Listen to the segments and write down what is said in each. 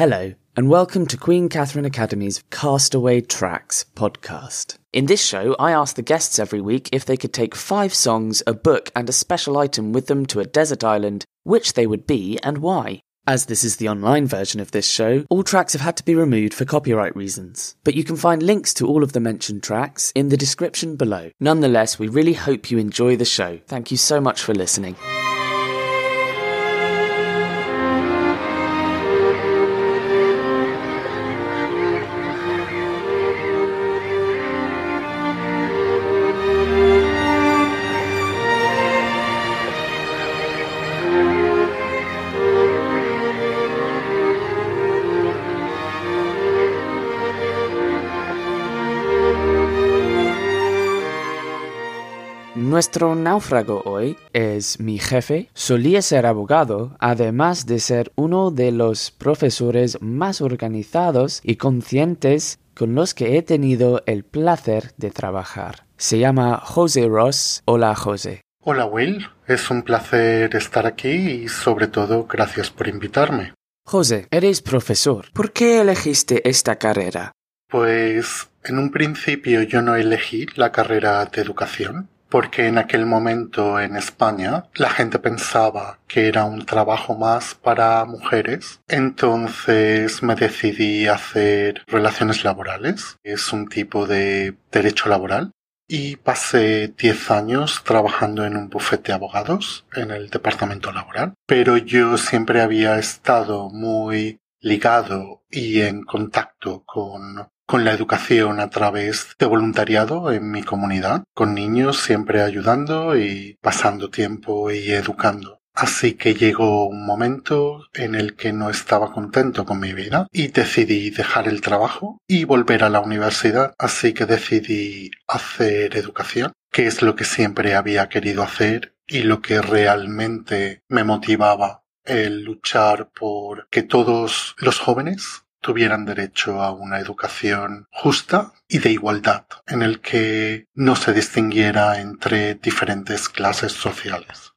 Hello, and welcome to Queen Catherine Academy's Castaway Tracks podcast. In this show, I ask the guests every week if they could take five songs, a book, and a special item with them to a desert island, which they would be and why. As this is the online version of this show, all tracks have had to be removed for copyright reasons. But you can find links to all of the mentioned tracks in the description below. Nonetheless, we really hope you enjoy the show. Thank you so much for listening. Nuestro náufrago hoy es mi jefe. Solía ser abogado, además de ser uno de los profesores más organizados y conscientes con los que he tenido el placer de trabajar. Se llama José Ross. Hola, José. Hola, Will. Es un placer estar aquí y sobre todo gracias por invitarme. José, eres profesor. ¿Por qué elegiste esta carrera? Pues en un principio yo no elegí la carrera de educación porque en aquel momento en España la gente pensaba que era un trabajo más para mujeres. Entonces me decidí a hacer relaciones laborales. Es un tipo de derecho laboral. Y pasé 10 años trabajando en un bufete de abogados en el departamento laboral. Pero yo siempre había estado muy ligado y en contacto con con la educación a través de voluntariado en mi comunidad, con niños siempre ayudando y pasando tiempo y educando. Así que llegó un momento en el que no estaba contento con mi vida y decidí dejar el trabajo y volver a la universidad. Así que decidí hacer educación, que es lo que siempre había querido hacer y lo que realmente me motivaba el luchar por que todos los jóvenes tuvieran derecho a una educación justa y de igualdad, en el que no se distinguiera entre diferentes clases sociales.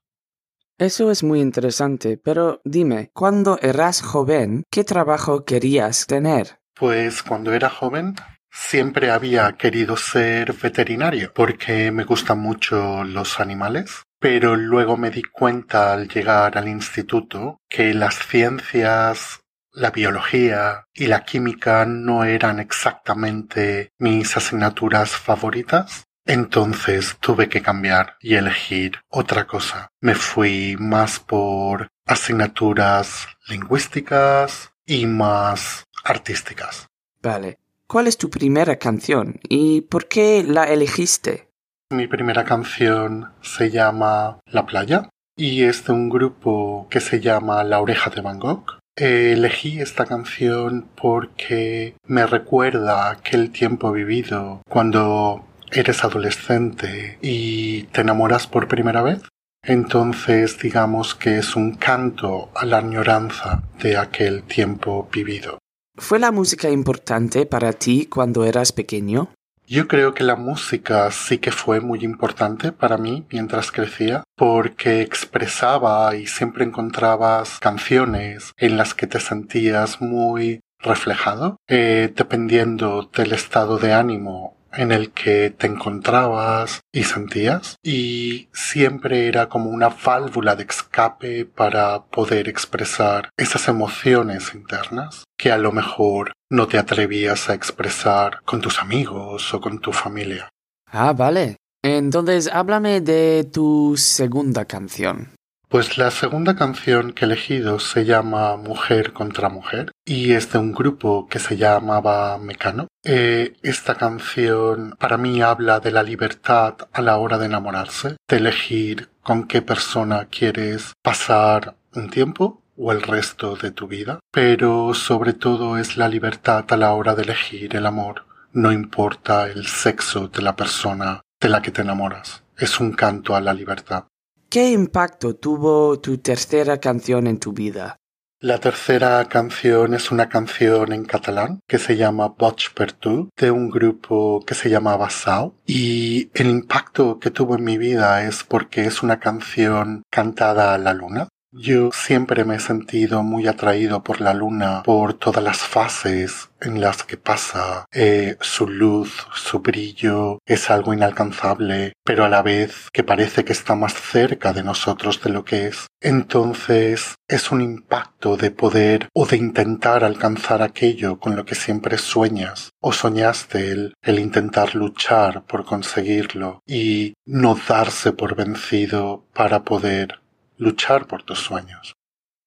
Eso es muy interesante, pero dime, cuando eras joven, ¿qué trabajo querías tener? Pues cuando era joven siempre había querido ser veterinario porque me gustan mucho los animales, pero luego me di cuenta al llegar al instituto que las ciencias la biología y la química no eran exactamente mis asignaturas favoritas. Entonces tuve que cambiar y elegir otra cosa. Me fui más por asignaturas lingüísticas y más artísticas. Vale. ¿Cuál es tu primera canción y por qué la elegiste? Mi primera canción se llama La playa y es de un grupo que se llama La oreja de Van Gogh Elegí esta canción porque me recuerda aquel tiempo vivido cuando eres adolescente y te enamoras por primera vez. Entonces digamos que es un canto a la añoranza de aquel tiempo vivido. ¿Fue la música importante para ti cuando eras pequeño? Yo creo que la música sí que fue muy importante para mí mientras crecía porque expresaba y siempre encontrabas canciones en las que te sentías muy reflejado, eh, dependiendo del estado de ánimo en el que te encontrabas y sentías y siempre era como una válvula de escape para poder expresar esas emociones internas que a lo mejor no te atrevías a expresar con tus amigos o con tu familia. Ah, vale. Entonces, háblame de tu segunda canción. Pues la segunda canción que he elegido se llama Mujer contra Mujer y es de un grupo que se llamaba Mecano. Eh, esta canción para mí habla de la libertad a la hora de enamorarse, de elegir con qué persona quieres pasar un tiempo o el resto de tu vida, pero sobre todo es la libertad a la hora de elegir el amor. No importa el sexo de la persona de la que te enamoras. Es un canto a la libertad. ¿Qué impacto tuvo tu tercera canción en tu vida? La tercera canción es una canción en catalán que se llama Boig per de un grupo que se llama Sau. Y el impacto que tuvo en mi vida es porque es una canción cantada a la luna. Yo siempre me he sentido muy atraído por la luna, por todas las fases en las que pasa. Eh, su luz, su brillo es algo inalcanzable, pero a la vez que parece que está más cerca de nosotros de lo que es. Entonces es un impacto de poder o de intentar alcanzar aquello con lo que siempre sueñas o soñaste el, el intentar luchar por conseguirlo y no darse por vencido para poder luchar por tus sueños.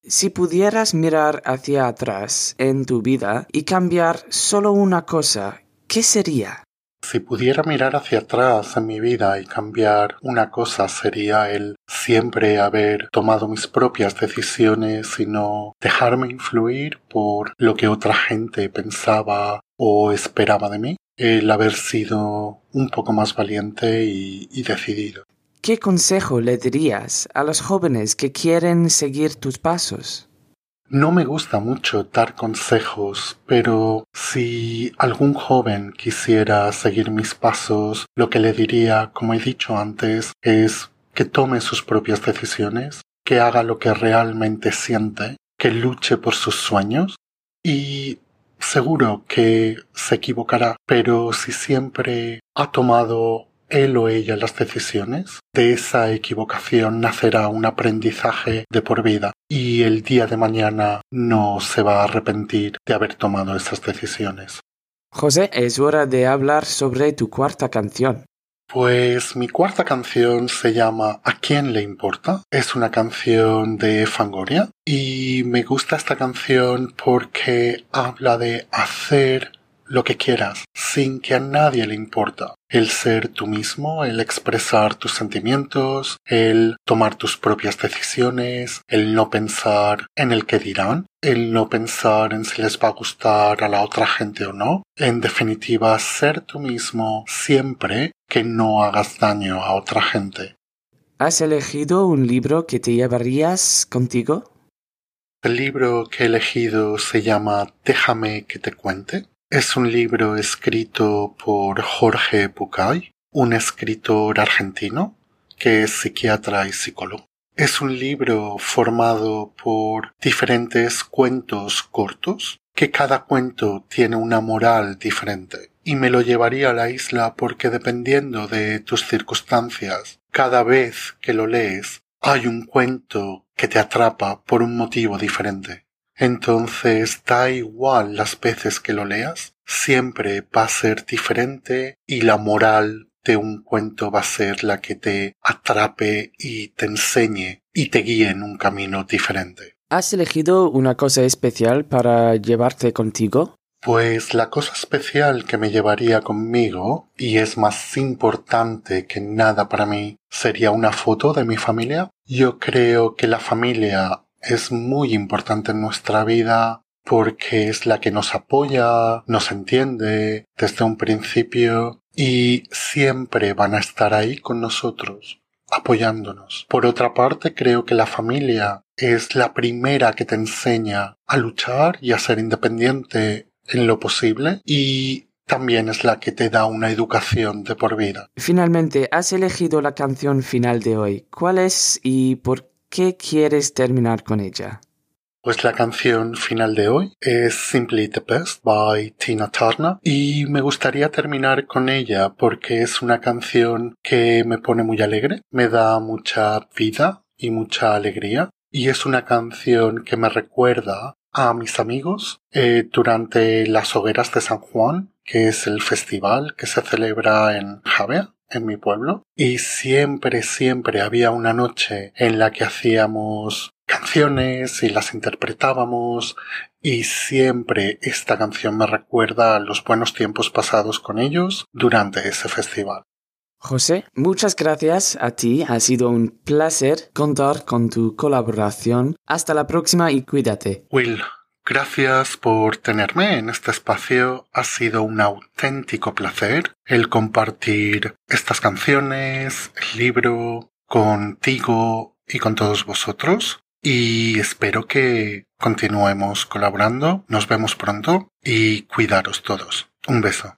Si pudieras mirar hacia atrás en tu vida y cambiar solo una cosa, ¿qué sería? Si pudiera mirar hacia atrás en mi vida y cambiar una cosa sería el siempre haber tomado mis propias decisiones y no dejarme influir por lo que otra gente pensaba o esperaba de mí, el haber sido un poco más valiente y, y decidido. ¿Qué consejo le dirías a los jóvenes que quieren seguir tus pasos? No me gusta mucho dar consejos, pero si algún joven quisiera seguir mis pasos, lo que le diría, como he dicho antes, es que tome sus propias decisiones, que haga lo que realmente siente, que luche por sus sueños y seguro que se equivocará, pero si siempre ha tomado él o ella las decisiones, de esa equivocación nacerá un aprendizaje de por vida y el día de mañana no se va a arrepentir de haber tomado esas decisiones. José, es hora de hablar sobre tu cuarta canción. Pues mi cuarta canción se llama ¿A quién le importa? Es una canción de Fangoria y me gusta esta canción porque habla de hacer lo que quieras, sin que a nadie le importa. El ser tú mismo, el expresar tus sentimientos, el tomar tus propias decisiones, el no pensar en el que dirán, el no pensar en si les va a gustar a la otra gente o no. En definitiva, ser tú mismo siempre que no hagas daño a otra gente. ¿Has elegido un libro que te llevarías contigo? El libro que he elegido se llama Déjame que te cuente es un libro escrito por Jorge Bucay, un escritor argentino que es psiquiatra y psicólogo. Es un libro formado por diferentes cuentos cortos, que cada cuento tiene una moral diferente. Y me lo llevaría a la isla porque dependiendo de tus circunstancias, cada vez que lo lees, hay un cuento que te atrapa por un motivo diferente. Entonces da igual las veces que lo leas, siempre va a ser diferente y la moral de un cuento va a ser la que te atrape y te enseñe y te guíe en un camino diferente. ¿Has elegido una cosa especial para llevarte contigo? Pues la cosa especial que me llevaría conmigo, y es más importante que nada para mí, sería una foto de mi familia. Yo creo que la familia es muy importante en nuestra vida porque es la que nos apoya, nos entiende desde un principio y siempre van a estar ahí con nosotros, apoyándonos. Por otra parte, creo que la familia es la primera que te enseña a luchar y a ser independiente en lo posible y también es la que te da una educación de por vida. Finalmente, has elegido la canción final de hoy. ¿Cuál es y por? Qué quieres terminar con ella? Pues la canción final de hoy es Simply the Best by Tina Turner y me gustaría terminar con ella porque es una canción que me pone muy alegre, me da mucha vida y mucha alegría y es una canción que me recuerda a mis amigos eh, durante las hogueras de San Juan, que es el festival que se celebra en Javea en mi pueblo y siempre, siempre había una noche en la que hacíamos canciones y las interpretábamos y siempre esta canción me recuerda a los buenos tiempos pasados con ellos durante ese festival. José, muchas gracias a ti. Ha sido un placer contar con tu colaboración. Hasta la próxima y cuídate. Will, Gracias por tenerme en este espacio. Ha sido un auténtico placer el compartir estas canciones, el libro, contigo y con todos vosotros. Y espero que continuemos colaborando. Nos vemos pronto y cuidaros todos. Un beso.